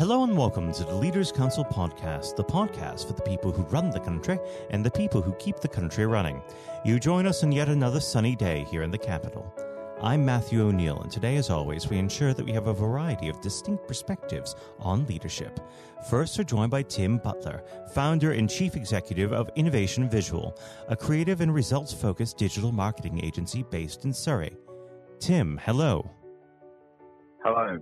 Hello and welcome to the Leaders Council podcast, the podcast for the people who run the country and the people who keep the country running. You join us on yet another sunny day here in the capital. I'm Matthew O'Neill, and today, as always, we ensure that we have a variety of distinct perspectives on leadership. First, we're joined by Tim Butler, founder and chief executive of Innovation Visual, a creative and results focused digital marketing agency based in Surrey. Tim, hello. Hello.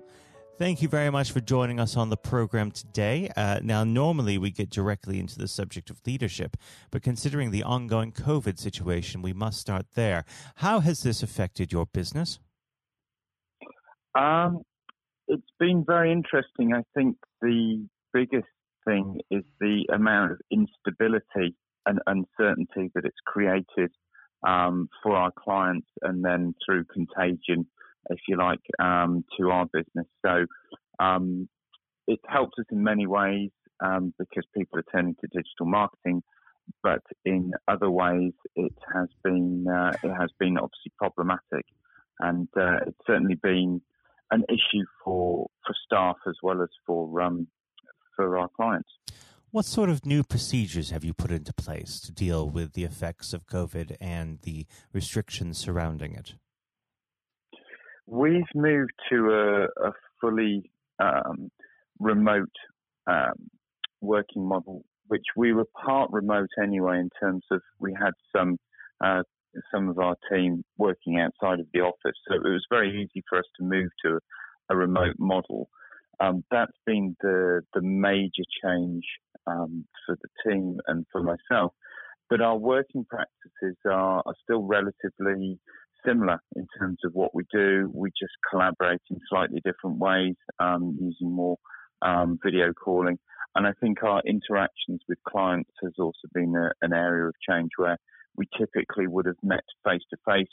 Thank you very much for joining us on the program today. Uh, now, normally we get directly into the subject of leadership, but considering the ongoing COVID situation, we must start there. How has this affected your business? Um, it's been very interesting. I think the biggest thing is the amount of instability and uncertainty that it's created um, for our clients and then through contagion if you like, um, to our business. So um, it helps us in many ways um, because people are turning to digital marketing, but in other ways it has been uh, it has been obviously problematic, and uh, it's certainly been an issue for for staff as well as for um, for our clients. What sort of new procedures have you put into place to deal with the effects of COVID and the restrictions surrounding it? We've moved to a, a fully um, remote um, working model, which we were part remote anyway. In terms of we had some uh, some of our team working outside of the office, so it was very easy for us to move to a, remote model. Um, that's been the the major change um, for the team and for myself. But our working practices are, are still relatively similar in terms of what we do. We just collaborate in slightly different ways, um, using more um, video calling. And I think our interactions with clients has also been a, an area of change where we typically would have met face to face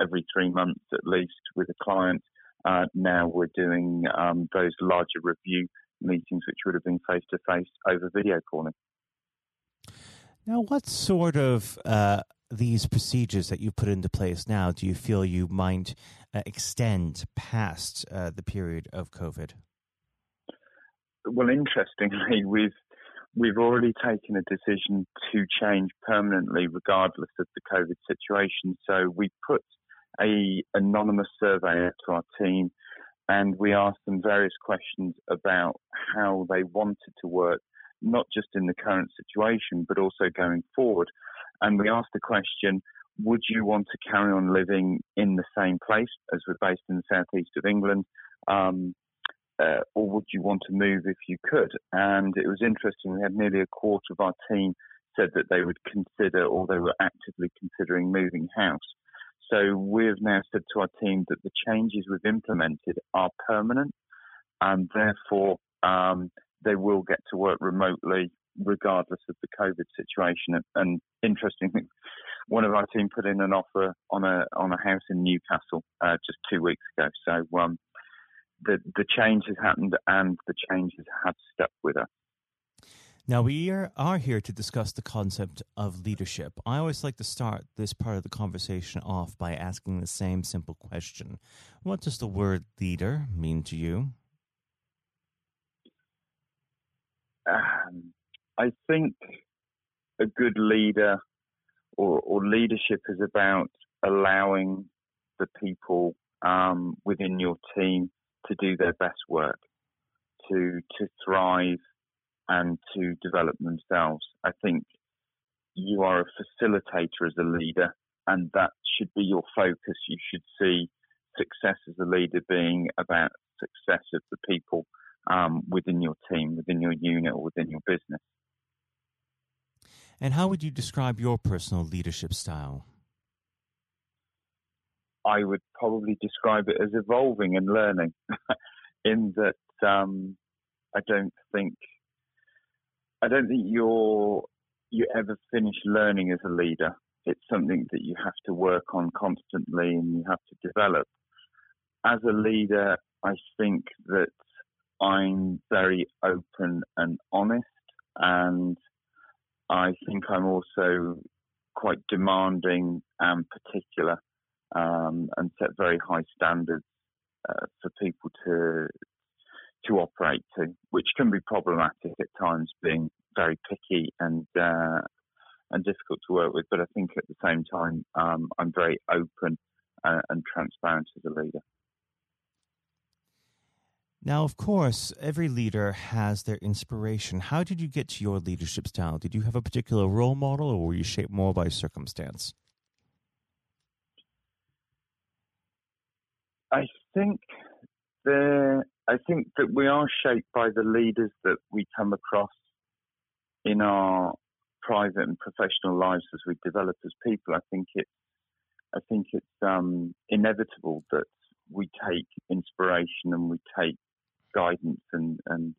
every three months at least with a client. Uh, now we're doing um, those larger review meetings, which would have been face to face over video calling. Now, what sort of uh, these procedures that you put into place now, do you feel you might uh, extend past uh, the period of COVID? Well, interestingly, we've we've already taken a decision to change permanently, regardless of the COVID situation. So we put a anonymous survey out to our team, and we asked them various questions about how they wanted to work, not just in the current situation, but also going forward and we asked the question, would you want to carry on living in the same place as we're based in the southeast of England? Um, uh, or would you want to move if you could? And it was interesting. We had nearly a quarter of our team said that they would consider or they were actively considering moving house. So we've now said to our team that the changes we've implemented are permanent and therefore um, they will get to work remotely regardless of the COVID situation. And interestingly, one of our team put in an offer on a on a house in Newcastle uh, just two weeks ago. So um, the the change has happened, and the changes have stuck with us. Now, we are, are here to discuss the concept of leadership. I always like to start this part of the conversation off by asking the same simple question What does the word leader mean to you? Um, I think a good leader or, or leadership is about allowing the people um, within your team to do their best work, to to thrive, and to develop themselves. I think you are a facilitator as a leader, and that should be your focus. You should see success as a leader being about success of the people um, within your team, within your unit, or within your business. And how would you describe your personal leadership style? I would probably describe it as evolving and learning, in that um, I don't think I don't think you're you ever finish learning as a leader. It's something that you have to work on constantly and you have to develop. As a leader, I think that I'm very open and honest and I think I'm also quite demanding and particular um, and set very high standards uh, for people to to operate to, which can be problematic at times, being very picky and uh, and difficult to work with. But I think at the same time, um, I'm very open uh, and transparent as a leader. Now, of course, every leader has their inspiration. How did you get to your leadership style? Did you have a particular role model, or were you shaped more by circumstance? I think the I think that we are shaped by the leaders that we come across in our private and professional lives as we develop as people. I think it I think it's um, inevitable that we take inspiration and we take guidance and and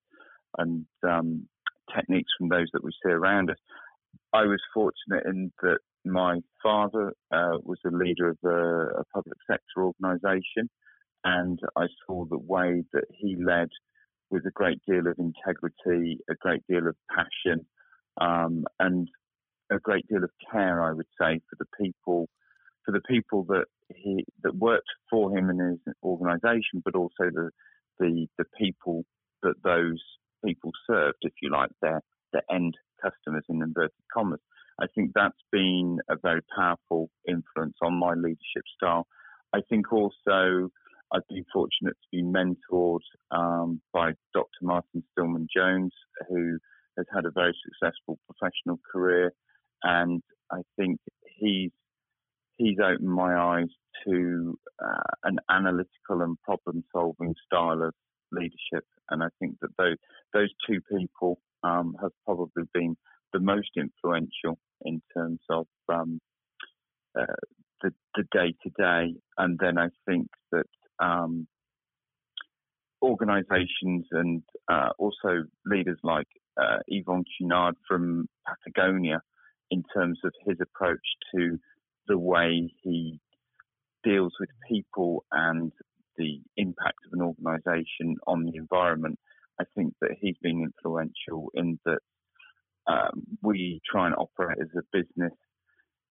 and um, techniques from those that we see around us. I was fortunate in that my father uh, was a leader of a, a public sector organisation, and I saw the way that he led with a great deal of integrity, a great deal of passion, um, and a great deal of care. I would say for the people, for the people that he that worked for him in his organisation, but also the the the people that those people served, if you like, their their end customers in inverted commas. I think that's been a very powerful influence on my leadership style. I think also I've been fortunate to be mentored um, by Dr. Martin Stillman Jones, who has had a very successful professional career, and I think he's he's opened my eyes to uh, an analytical and problem-solving style of leadership, and I think that those those two people um, have probably been the most influential in terms of um, uh, the the day to day. And then I think that um, organizations and uh, also leaders like uh, Yvon Chouinard from Patagonia in terms of his approach to the way he deals with people and the impact of an organization on the environment. I think that he's been influential in that um, we try and operate as a business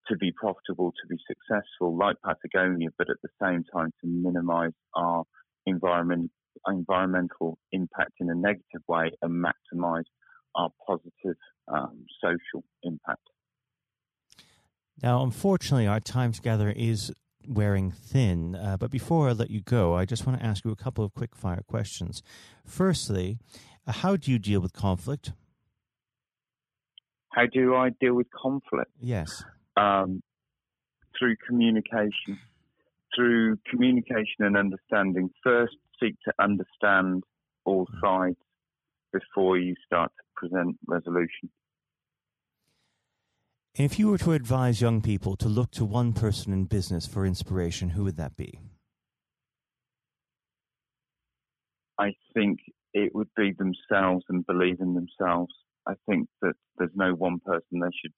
to be profitable, to be successful, like Patagonia, but at the same time to minimize our environment, environmental impact in a negative way and maximize our positive um, social impact. Now, unfortunately, our time together is wearing thin. Uh, but before I let you go, I just want to ask you a couple of quick fire questions. Firstly, uh, how do you deal with conflict? How do I deal with conflict? Yes um, through communication, through communication and understanding. First, seek to understand all mm. sides before you start to present resolution. If you were to advise young people to look to one person in business for inspiration, who would that be? I think it would be themselves and believe in themselves. I think that there's no one person they should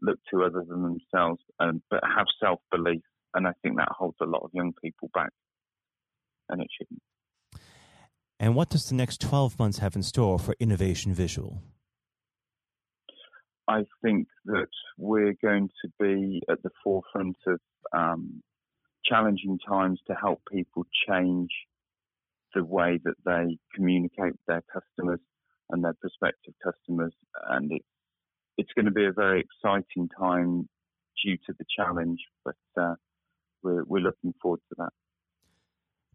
look to other than themselves, um, but have self belief. And I think that holds a lot of young people back, and it shouldn't. And what does the next 12 months have in store for Innovation Visual? I think that we're going to be at the forefront of um, challenging times to help people change the way that they communicate with their customers and their prospective customers. And it's it's going to be a very exciting time due to the challenge, but uh, we're, we're looking forward to that.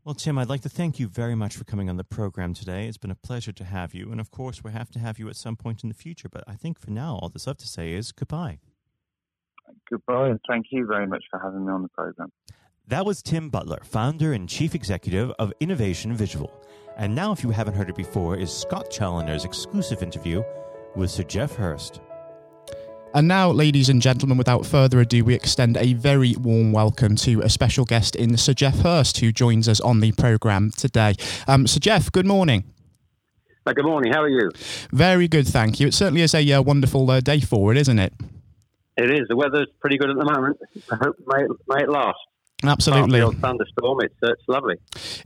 Well, Tim, I'd like to thank you very much for coming on the program today. It's been a pleasure to have you. And of course, we have to have you at some point in the future. But I think for now, all that's left to say is goodbye. Goodbye, and thank you very much for having me on the program. That was Tim Butler, founder and chief executive of Innovation Visual. And now, if you haven't heard it before, is Scott Challoner's exclusive interview with Sir Geoff Hurst. And now, ladies and gentlemen, without further ado, we extend a very warm welcome to a special guest in Sir Geoff Hurst, who joins us on the programme today. Um, Sir Geoff, good morning. Uh, good morning. How are you? Very good, thank you. It certainly is a uh, wonderful uh, day for it, isn't it? It is. The weather's pretty good at the moment. I hope may, may it last. Absolutely. After a thunderstorm, it's, uh, it's lovely.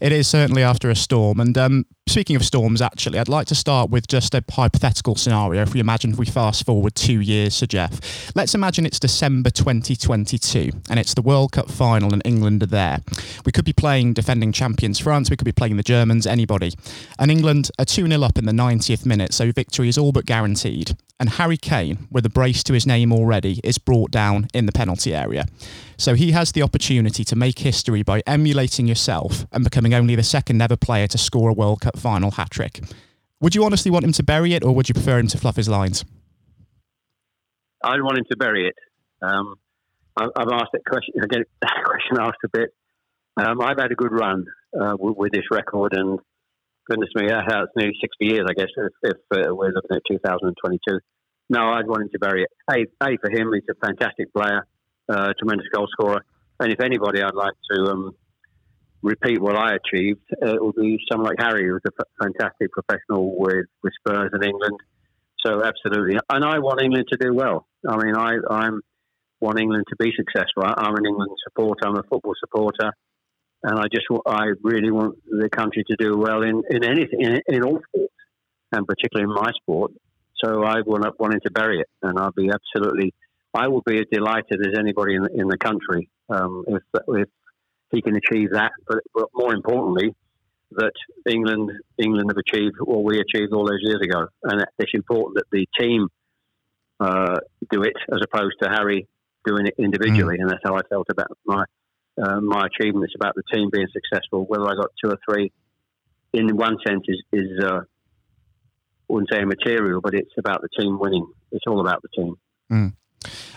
It is certainly after a storm. And um, speaking of storms, actually, I'd like to start with just a hypothetical scenario. If we imagine if we fast forward two years, Sir Geoff, let's imagine it's December 2022 and it's the World Cup final and England are there. We could be playing defending champions France, we could be playing the Germans, anybody. And England are 2 0 up in the 90th minute, so victory is all but guaranteed. And Harry Kane, with a brace to his name already, is brought down in the penalty area. So he has the opportunity to make history by emulating yourself and becoming only the second ever player to score a World Cup final hat trick. Would you honestly want him to bury it, or would you prefer him to fluff his lines? I'd want him to bury it. Um, I've asked that question again. Question asked a bit. Um, I've had a good run uh, with, with, this record, and goodness me, that's nearly sixty years, I guess. If, if uh, we're looking at 2022, no, I'd want him to bury it. A, a for him, he's a fantastic player uh, tremendous goal scorer. And if anybody I'd like to um, repeat what I achieved, uh, it would be someone like Harry, who was a f- fantastic professional with, with Spurs and England. So absolutely, and I want England to do well. I mean, I I'm want England to be successful. I, am an England supporter. I'm a football supporter, and I just I really want the country to do well in in anything in, in all sports, and particularly in my sport. So I want wanting to bury it, and I'll be absolutely I will be as delighted as anybody in, in the country um, if, if he can achieve that. But, but, more importantly, that England England have achieved what we achieved all those years ago, and it's important that the team uh, do it as opposed to Harry doing it individually. Mm. And that's how I felt about my uh, my achievement. It's about the team being successful. Whether I got two or three, in one sense, is is uh, I wouldn't say material, but it's about the team winning. It's all about the team. Mm.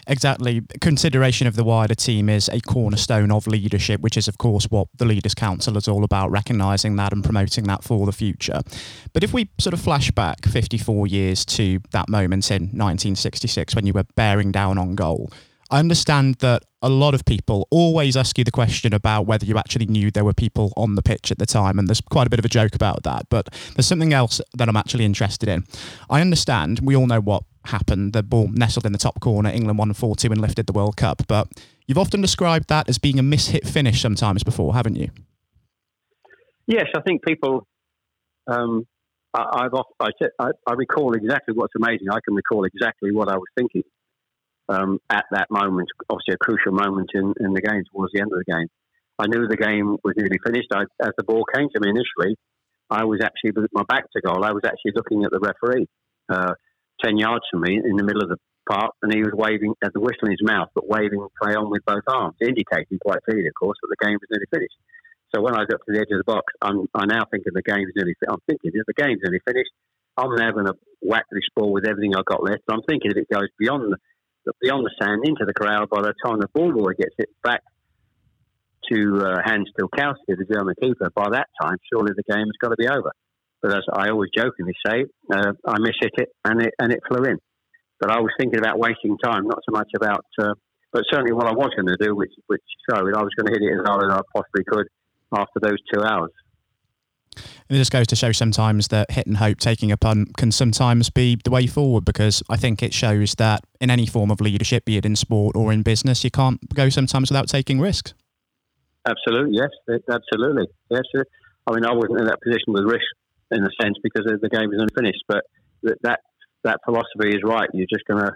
Exactly. Consideration of the wider team is a cornerstone of leadership, which is, of course, what the Leaders' Council is all about, recognising that and promoting that for the future. But if we sort of flash back 54 years to that moment in 1966 when you were bearing down on goal, I understand that a lot of people always ask you the question about whether you actually knew there were people on the pitch at the time, and there's quite a bit of a joke about that. But there's something else that I'm actually interested in. I understand, we all know what happened. The ball nestled in the top corner. England won 4 2 and lifted the World Cup. But you've often described that as being a mishit finish sometimes before, haven't you? Yes, I think people. Um, I, have I, I, recall exactly what's amazing. I can recall exactly what I was thinking um, at that moment. Obviously, a crucial moment in, in the game towards the end of the game. I knew the game was nearly finished. I, as the ball came to me initially, I was actually with my back to goal. I was actually looking at the referee. Uh, 10 yards from me in the middle of the park, and he was waving, at the whistle in his mouth, but waving play on with both arms, indicating quite clearly, of course, that the game was nearly finished. So when I got to the edge of the box, I'm, I now think the game is nearly I'm thinking, if the game's nearly finished, I'm now going to whack this ball with everything I've got left. I'm thinking if it goes beyond the, beyond the sand into the corral. by the time the ball boy gets it back to uh, Hans Tilkowski, the German keeper, by that time, surely the game has got to be over. But as I always jokingly say, uh, I mishit it and it and it flew in. But I was thinking about wasting time, not so much about. Uh, but certainly, what I was going to do, which which showed, I was going to hit it as hard as I possibly could after those two hours. And it just goes to show sometimes that hit and hope, taking a punt, can sometimes be the way forward because I think it shows that in any form of leadership, be it in sport or in business, you can't go sometimes without taking risks. Absolutely, yes, absolutely, yes. I mean, I wasn't in that position with risk in a sense because the game is unfinished. But that that philosophy is right. You're just going to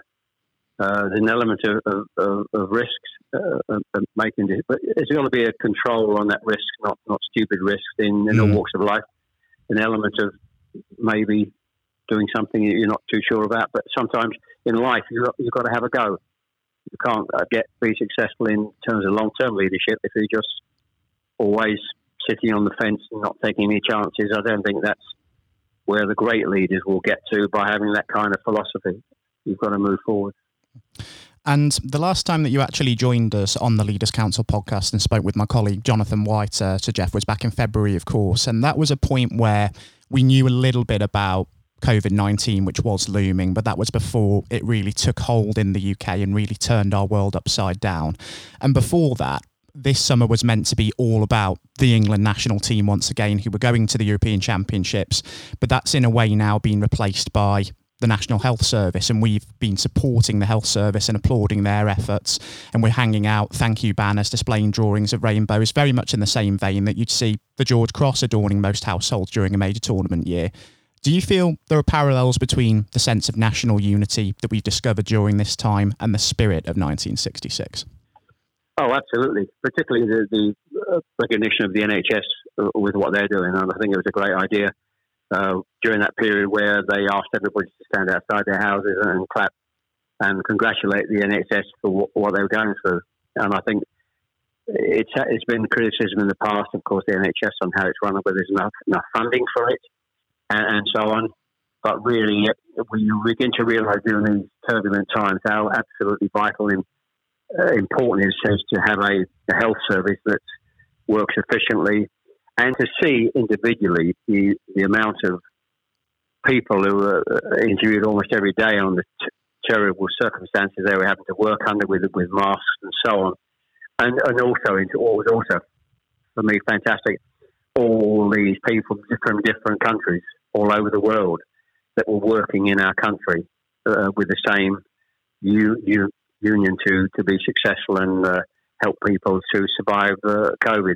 there's an element of, of, of risks uh, of making it, but there's got to be a control on that risk, not not stupid risks in, in mm. all walks of life. An element of maybe doing something you're not too sure about, but sometimes in life you've got, you've got to have a go. You can't uh, get be successful in terms of long term leadership if you're just always sitting on the fence and not taking any chances. I don't think that's where the great leaders will get to by having that kind of philosophy. You've got to move forward. And the last time that you actually joined us on the Leaders Council podcast and spoke with my colleague Jonathan White, uh, Sir Geoff, was back in February, of course. And that was a point where we knew a little bit about COVID 19, which was looming, but that was before it really took hold in the UK and really turned our world upside down. And before that, this summer was meant to be all about the England national team once again, who were going to the European Championships. But that's in a way now been replaced by the National Health Service, and we've been supporting the health service and applauding their efforts. And we're hanging out thank you banners displaying drawings of rainbows, very much in the same vein that you'd see the George Cross adorning most households during a major tournament year. Do you feel there are parallels between the sense of national unity that we've discovered during this time and the spirit of 1966? Oh, absolutely. Particularly the, the recognition of the NHS with what they're doing. And I think it was a great idea during that period where they asked everybody to stand outside their houses and clap and congratulate the NHS for what, what they were going through. And I think it's, it's been criticism in the past, of course, the NHS on how it's run, whether there's enough, enough funding for it and, and so on. But really, when you begin to realise during these turbulent times how absolutely vital and uh, important it is to have a, a health service that works efficiently and to see individually the, the amount of people who are uh, interviewed almost every day on the t- terrible circumstances they were having to work under with with masks and so on, and and also into what was also for me fantastic, all these people from different countries all over the world that were working in our country uh, with the same union to to be successful and uh, help people to survive uh, COVID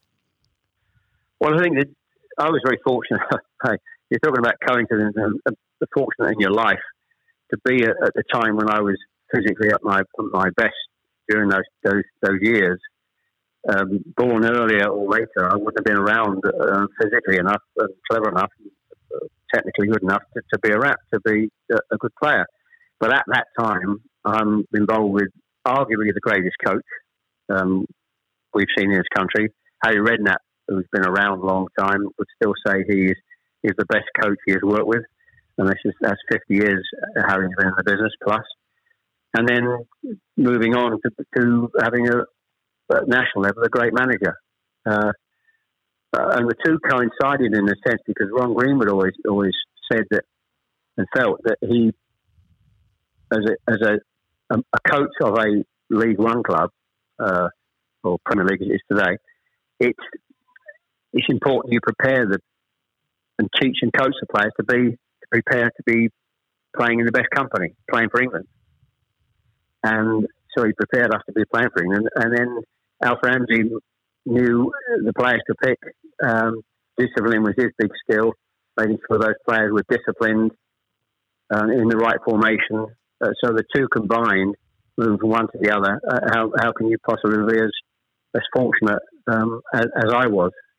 Well, I think that I was very fortunate. You're talking about coincidence and the fortunate in your life to be at, at, the time when I was physically at my my best during those those, those years. Um, born earlier or later, I wouldn't have been around uh, physically enough and clever enough, uh, technically good enough to, to be a rap, to be a, a, good player. But at that time, I'm involved with arguably the greatest coach um, we've seen in this country, Harry Redknapp, who's been around a long time, would still say he is, is the best coach he has worked with. And this is, that's 50 years how he's been in the business plus. And then moving on to, to having a, a, national level, a great manager. Uh, uh, and the two coincided in a sense because Ron Greenwood always always said that and felt that he, as a as a, a coach of a League One club, uh, or Premier League as it is today, it's it's important you prepare the and teach and coach the players to be to prepare to be playing in the best company, playing for England. And so he prepared us to be playing for England. And then Alf Ramsey knew the players to pick. Um, discipline was his big skill, making sure those players were disciplined uh, in the right formation. Uh, so the two combined, moving from one to the other, uh, how, how can you possibly be as, as fortunate um, as, as I was?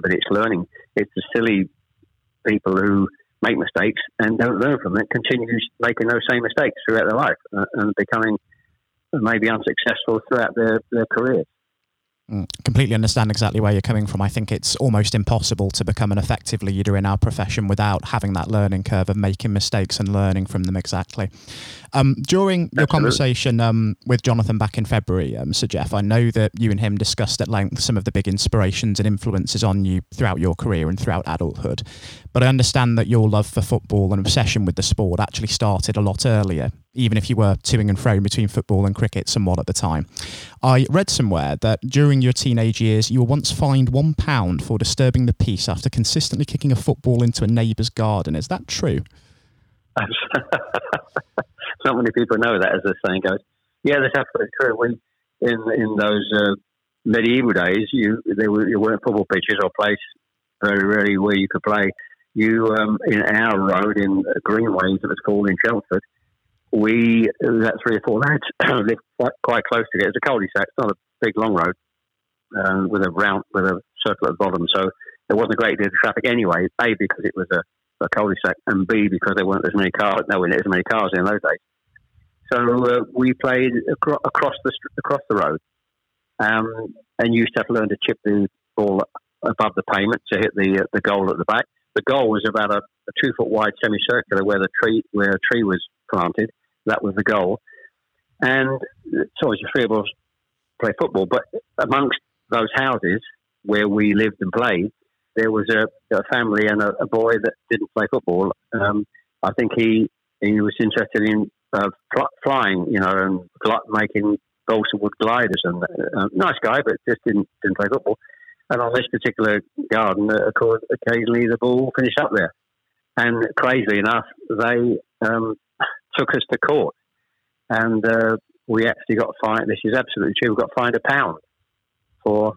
but it's learning. It's the silly people who make mistakes and don't learn from it, continues making those same mistakes throughout their life uh, and becoming maybe unsuccessful throughout their, their careers. Mm, completely understand exactly where you're coming from. I think it's almost impossible to become an effective leader in our profession without having that learning curve of making mistakes and learning from them exactly. Um, during your conversation um, with Jonathan back in February, um, Sir Geoff, I know that you and him discussed at length some of the big inspirations and influences on you throughout your career and throughout adulthood. But I understand that your love for football and obsession with the sport actually started a lot earlier even if you were toing and froing between football and cricket somewhat at the time. I read somewhere that during your teenage years, you were once fined one pound for disturbing the peace after consistently kicking a football into a neighbour's garden. Is that true? Not many people know that, as the saying goes. Yeah, that's absolutely true. We, in in those uh, medieval days, you there were you weren't football pitches or place very rarely where you could play. You um, in our road in Greenways, it was called in Chelmsford we that three or four lads lived quite, quite close It It's a cul-de-sac. It's not a big long road um, with a round with a circle at the bottom. So there wasn't a great deal of traffic anyway. A because it was a, a cul-de-sac, and B because there weren't as many cars. No, there as many cars in those days. So uh, we played acro- across the across the road, um, and used to have to learn to chip the ball above the pavement to hit the uh, the goal at the back. The goal was about a, a two foot wide semicircular where the tree where a tree was planted, that was the goal. And it's obviously three of us play football, but amongst those houses where we lived and played, there was a, a family and a, a, boy that didn't play football. Um, I think he he was interested in uh, flying, you know, and making balsa wood gliders. And uh, nice guy, but just didn't didn't play football. And on this particular garden, uh, of course, occasionally the ball finished up there. And crazily enough, they um, took us to court, and uh, we actually got fined. This is absolutely true. We got fined a pound for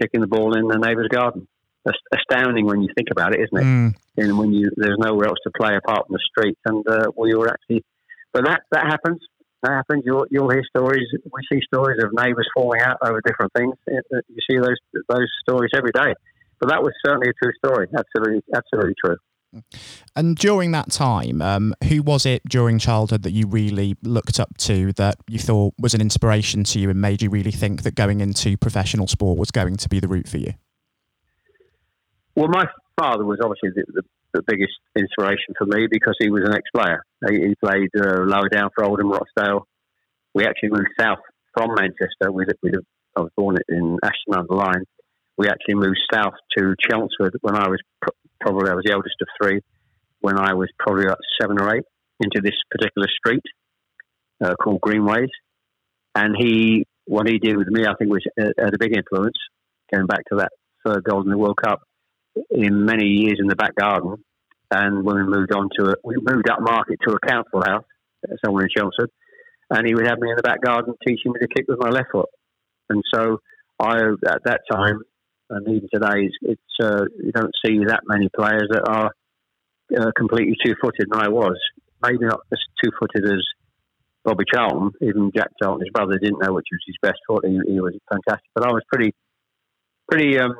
kicking the ball in the neighbour's garden. That's astounding when you think about it, isn't it? Mm. And when you there's nowhere else to play apart from the street, and uh, we were actually, but that that happens. That happens. You'll you'll hear stories. We see stories of neighbours falling out over different things. You see those those stories every day. But that was certainly a true story. Absolutely, absolutely true. And during that time, um, who was it during childhood that you really looked up to that you thought was an inspiration to you and made you really think that going into professional sport was going to be the route for you? Well, my father was obviously the, the, the biggest inspiration for me because he was an ex-player. He, he played uh, lower down for Oldham Rochdale. We actually moved south from Manchester. We, we, I was born in Ashton under Lyne. We actually moved south to Chelmsford when I was probably I was the eldest of three when I was probably about seven or eight into this particular street uh, called Greenways. And he, what he did with me, I think was uh, had a big influence. Going back to that third goal in the World Cup, in many years in the back garden, and when we moved on to a, we moved up market to a council house somewhere in Chelmsford, and he would have me in the back garden teaching me to kick with my left foot. And so I, at that time, and even today, it's, uh, you don't see that many players that are uh, completely two-footed, and I was maybe not as two-footed as Bobby Charlton. Even Jack Charlton, his brother, didn't know which was his best foot. He, he was fantastic, but I was pretty, pretty um,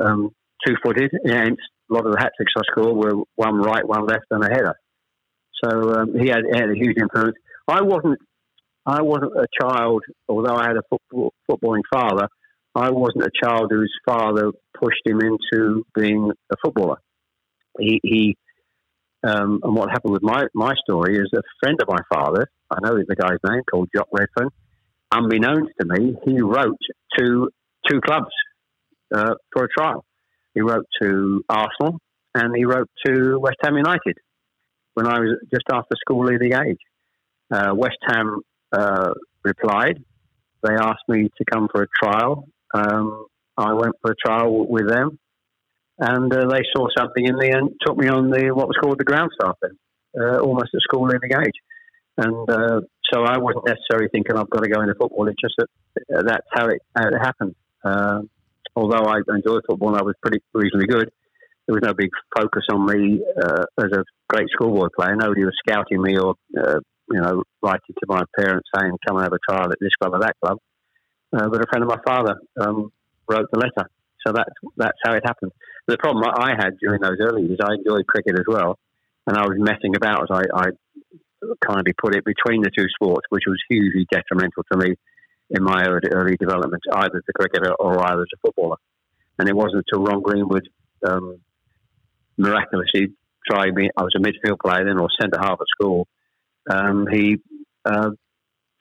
um, two-footed. And a lot of the hat tricks I scored were one right, one left, and a header. So um, he, had, had a huge influence. I wasn't I wasn't a child, although I had a football, footballing father, I wasn't a child whose father pushed him into being a footballer. He, he um, and what happened with my, my story is a friend of my father, I know the guy's name, called Jock Redfern, unbeknownst to me, he wrote to two clubs uh, for a trial. He wrote to Arsenal and he wrote to West Ham United when I was just after school leaving age. Uh, West Ham uh, replied. They asked me to come for a trial. Um, I went for a trial with them, and uh, they saw something in me and took me on the what was called the ground staff then, uh, almost at school leaving age. And uh, so I wasn't necessarily thinking I've got to go into football. It's just that uh, that's how it, how it happened. Uh, although I enjoyed football and I was pretty reasonably good, there was no big focus on me uh, as a great schoolboy player. Nobody was scouting me or you know, writing to my parents saying, come and have a trial at this club or that club. Uh, but a friend of my father um, wrote the letter. So that's, that's how it happened. The problem I had during those early years, I enjoyed cricket as well. And I was messing about, as I, I kind of put it, between the two sports, which was hugely detrimental to me in my early, development, either as a cricketer or either as a footballer. And it wasn't until Ron Greenwood um, miraculously tried me. I was a midfield player then, or centre half at school, um, he uh,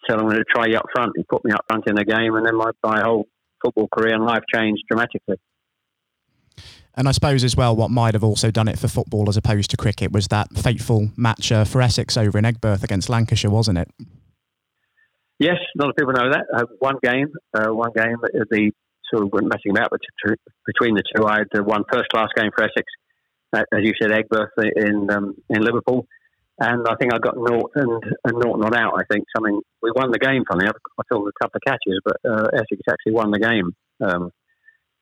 said, I'm going to try you up front. He put me up front in a game, and then my, my whole football career and life changed dramatically. And I suppose as well, what might have also done it for football as opposed to cricket was that fateful match uh, for Essex over in Aigburth against Lancashire, wasn't it? Yes, a lot of people know that. Uh, one game, uh, one game, the sort of messing about between the two. I had uh, one first class game for Essex, uh, as you said, Aigburth in um, in Liverpool, and I think I got naught and, and naught not out. I think something we won the game. Funny, I, I filled a couple of catches, but uh, Essex actually won the game. Um,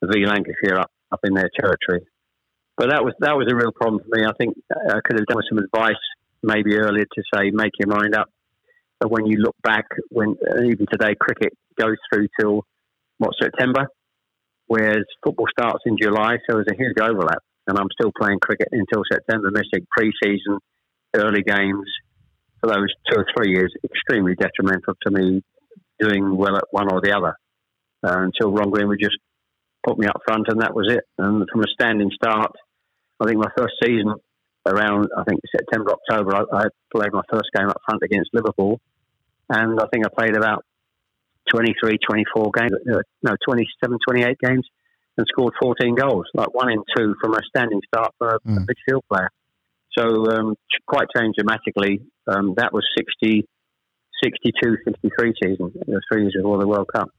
v Lancashire up up in their territory, but that was that was a real problem for me. I think I could have done some advice maybe earlier to say make your mind up. When you look back, when uh, even today cricket goes through till what September, whereas football starts in July, so there's a huge overlap. And I'm still playing cricket until September, missing pre-season early games for those two or three years extremely detrimental to me doing well at one or the other uh, until Ron Greenwood just put me up front and that was it. And from a standing start, I think my first season around, I think September, October, I, I played my first game up front against Liverpool. And I think I played about 23, 24 games, uh, no, 27, 28 games and scored 14 goals, like one in two from a standing start for a, mm. midfield player. So um, quite changed dramatically. Um, that was 60, 62, 63 season, the three years before the World Cup.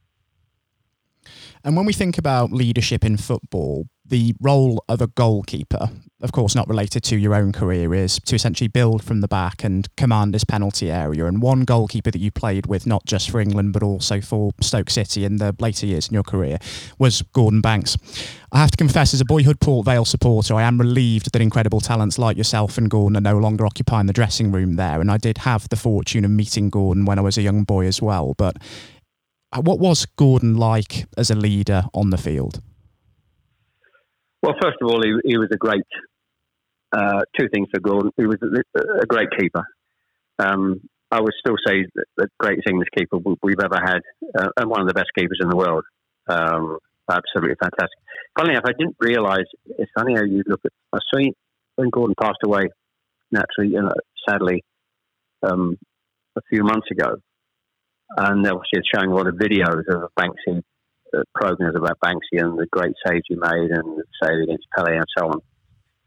And when we think about leadership in football, the role of a goalkeeper, of course, not related to your own career, is to essentially build from the back and command this penalty area. And one goalkeeper that you played with, not just for England, but also for Stoke City in the later years in your career, was Gordon Banks. I have to confess, as a boyhood Port Vale supporter, I am relieved that incredible talents like yourself and Gordon are no longer occupying the dressing room there. And I did have the fortune of meeting Gordon when I was a young boy as well. But uh, what was Gordon like as a leader on the field? Well, first of all, he, he was a great. Uh, two things for Gordon. He was a, great keeper. Um, I would still say the greatest English keeper we've ever had, uh, and one of the best keepers in the world. Um, absolutely fantastic. Funny enough, I didn't realise. It's funny how you look at. I seen when Gordon passed away, naturally, you know, sadly, um, a few months ago, and obviously it's showing a lot of videos of Banksy uh, programs about Banksy and the great saves he made and the save against Pele and so on.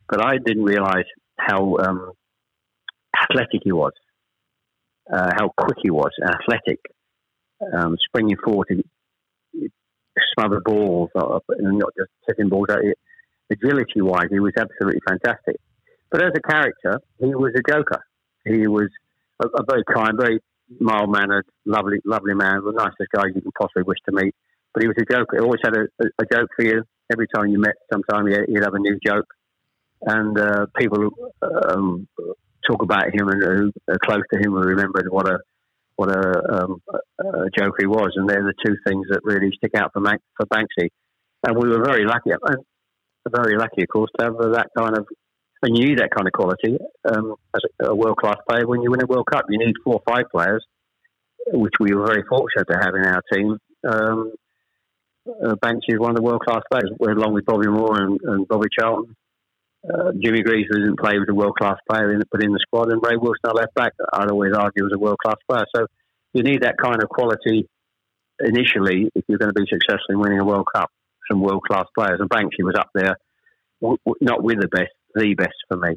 But I didn't realise how um, athletic he was, uh, how quick he was, athletic, um, springing forward to smother balls, uh, and not just hitting balls. Agility wise, he was absolutely fantastic. But as a character, he was a joker. He was a, a very kind, very mild mannered, lovely, lovely man, the nicest guy you can possibly wish to meet. But he was a joker. He always had a, a, a joke for you. Every time you met, sometime he'd have a new joke. And uh, people um, talk about him and who are close to him will remember what a what a, um, a joke he was. And they're the two things that really stick out for, for Banksy. And we were very lucky, very lucky, of course, to have that kind of and you need that kind of quality um, as a, a world class player when you win a World Cup. You need four or five players, which we were very fortunate to have in our team. Um, uh, Banksy is one of the world class players, along with Bobby Moore and, and Bobby Charlton. Uh, Jimmy Greaves didn't play, was a world class player, in, but in the squad, and Ray Wilson, our left back, I'd always argue was a world class player. So you need that kind of quality initially if you're going to be successful in winning a World Cup. Some world class players, and Banksy was up there, w- w- not with the best, the best for me.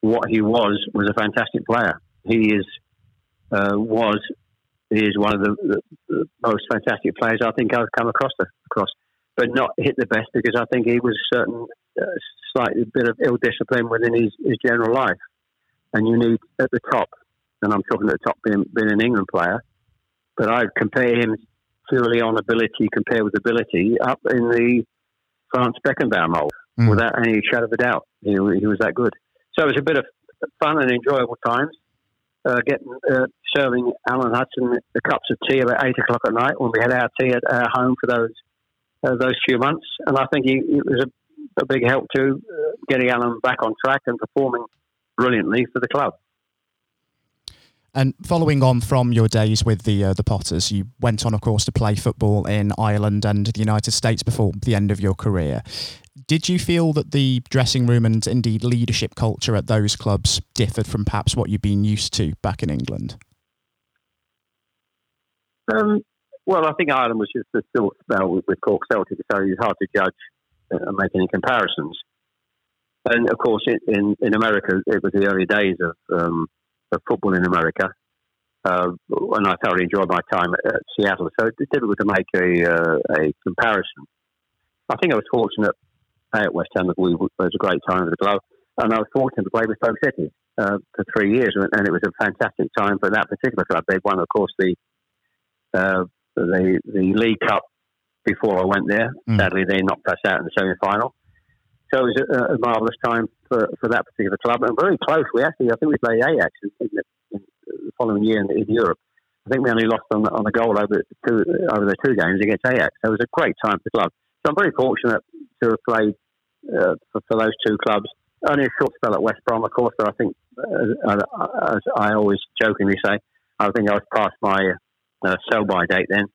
what he was was a fantastic player. He is uh, was he is one of the, the, the, most fantastic players I think I've come across the, across, but not hit the best because I think he was a certain uh, slightly bit of ill discipline within his, his general life, and you need at the top, and I'm talking at the top being, being an England player, but I'd compare him purely on ability compared with ability up in the Franz Beckenbauer mold mm. without any shadow of a doubt. He, he was that good. So it was a bit of fun and enjoyable times. Uh, getting uh, serving Alan Hudson the cups of tea about eight o'clock at night when we had our tea at our home for those uh, those few months, and I think it was a, a, big help to uh, getting Alan back on track and performing brilliantly for the club. And following on from your days with the uh, the Potters, you went on, of course, to play football in Ireland and the United States before the end of your career. Did you feel that the dressing room and indeed leadership culture at those clubs differed from perhaps what you've been used to back in England? Um, well, I think Ireland was just a still spell with, with Cork Celtic, so it's hard to judge and make any comparisons. And of course, in, in America, it was the early days of um, of football in America. Uh, and I thoroughly enjoyed my time at, at Seattle. So it's difficult to make a, uh, a comparison. I think I was fortunate at West Ham. We, it was a great time for the club. And I was fortunate to play with Stoke City uh, for three years. And it was a fantastic time for that particular club. They won, of course, the, uh, the, the League Cup before I went there. Mm. Sadly, they knocked us out in the semi final. So it was a, a marvellous time for, for that particular club and very close. We actually, I think we played Ajax in, in, the, in the, following year in, in, Europe. I think we only lost on, on a goal over two, over the two games against Ajax. So it was a great time for the club. So I'm very fortunate to have played uh, for, for, those two clubs. Only a short spell at West Brom, of course, but I think as I always jokingly say, I think I was past my uh, sell by date then.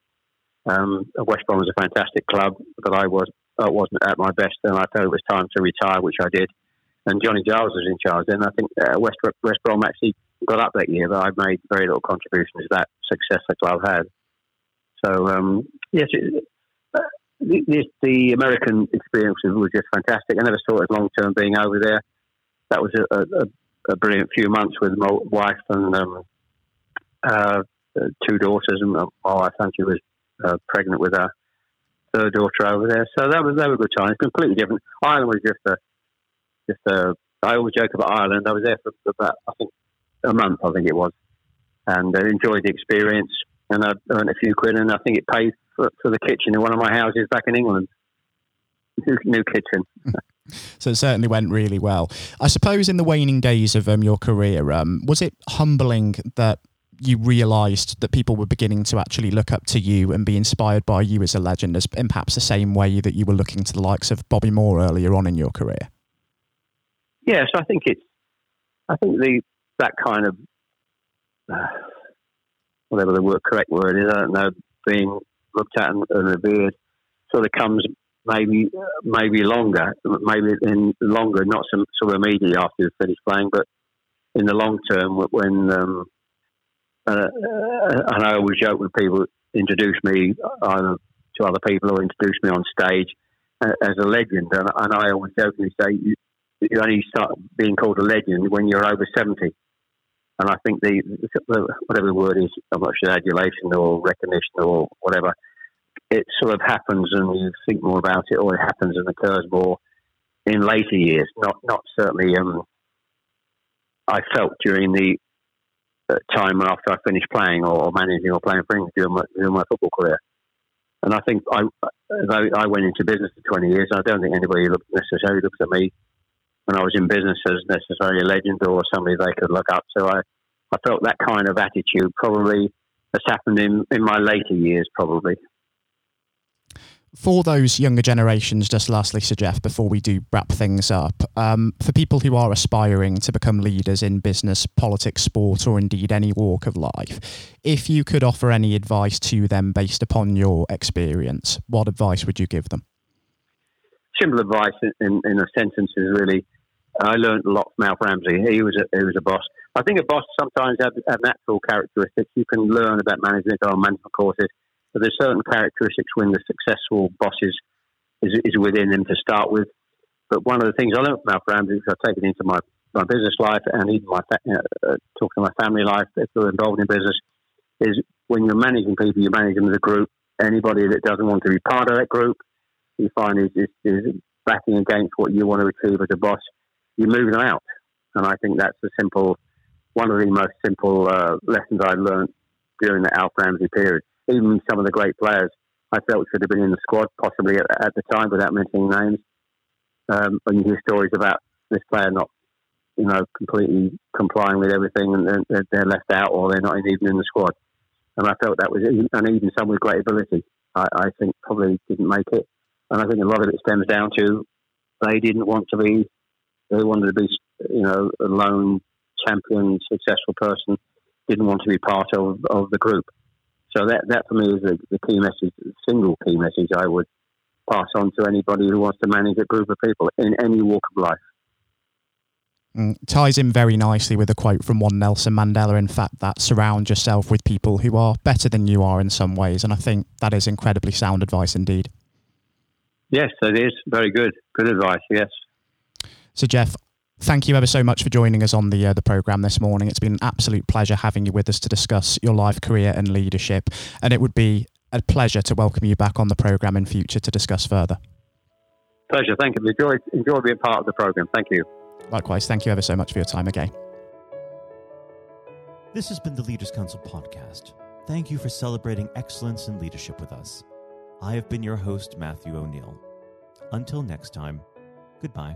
Um, West Brom was a fantastic club, but I was I wasn't at my best, and I felt it was time to retire, which I did. And Johnny Giles was in charge then. I think uh, West West Brom actually got up that year, but I made very little contribution to that success the club had. So um, yes, uh, the, the, American experience was just fantastic. I never saw it as long term being over there. That was a, a, a, brilliant few months with my wife and um, uh, two daughters, and my wife, think she was uh, pregnant with her third daughter over there. So that was that was a good time. It's completely different. Ireland was just a just a. I always joke about Ireland. I was there for about I think a month. I think it was, and I enjoyed the experience. And I earned a few quid, and I think it paid for, for the kitchen in one of my houses back in England. New, new kitchen. so it certainly went really well. I suppose in the waning days of um, your career, um, was it humbling that you realised that people were beginning to actually look up to you and be inspired by you as a legend, as in perhaps the same way that you were looking to the likes of Bobby Moore earlier on in your career? Yes, I think it's. I think the that kind of uh, whatever the word, correct word is, I don't know, being looked at and, and revered, sort of comes maybe maybe longer, maybe in longer, not so, of immediately after you finish playing, but in the long term when um, uh, uh, and I always joke when people introduce me either to other people or introduce me on stage uh, as a legend, and, and I always jokingly say you, you only start being called a legend when you're over seventy. And I think the, the whatever the word is, I'm not sure adulation or recognition or whatever, it sort of happens and you think more about it, or it happens and occurs more in later years. Not not certainly. Um, I felt during the time after I finished playing or managing or playing for England during my, during my football career. And I think I, I went into business for 20 years. I don't think anybody looked, necessarily looks at me when I was in business as necessarily a legend or somebody they could look up to. I, I felt that kind of attitude probably has happened in, in my later years, probably for those younger generations, just lastly, Sir Geoff, before we do wrap things up, um, for people who are aspiring to become leaders in business, politics, sport, or indeed any walk of life, if you could offer any advice to them based upon your experience, what advice would you give them? Simple advice in, in a sentence is really I learned a lot from Alf Ramsey. He was a, he was a boss. I think a boss sometimes have, have natural characteristics. You can learn about management on management courses but there's certain characteristics when the successful boss is, is, within them to start with. But one of the things I learned from Alf Ramsey, which I've taken into my, my business life and even my uh, uh, talking to my family life if they're involved in business, is when you're managing people, you manage them as a group. Anybody that doesn't want to be part of that group, you find is, is, is backing against what you want to achieve as a boss, you move them out. And I think that's a simple, one of the most simple uh, lessons I learned during the Alf Ramsey period even some of the great players I felt should have been in the squad, possibly at, at the time, without mentioning names. Um, when you hear stories about this player not, you know, completely complying with everything, and they're, they're left out, or they're not even in the squad. And I felt that was, and even some with great ability, I, I think probably didn't make it. And I think a lot of it stems down to they didn't want to be, they wanted to be, you know, a lone champion, successful person, didn't want to be part of, of the group. So that, that for me is the, the key message, the single key message I would pass on to anybody who wants to manage a group of people in any walk of life. Mm, ties in very nicely with a quote from one Nelson Mandela, in fact, that surround yourself with people who are better than you are in some ways. And I think that is incredibly sound advice indeed. Yes, it is. Very good. Good advice, yes. So, Geoff, Thank you ever so much for joining us on the uh, the program this morning. It's been an absolute pleasure having you with us to discuss your life, career, and leadership. And it would be a pleasure to welcome you back on the program in future to discuss further. Pleasure. Thank you. Enjoy, enjoy being part of the program. Thank you. Likewise. Thank you ever so much for your time again. This has been the Leaders Council podcast. Thank you for celebrating excellence in leadership with us. I have been your host, Matthew O'Neill. Until next time, goodbye.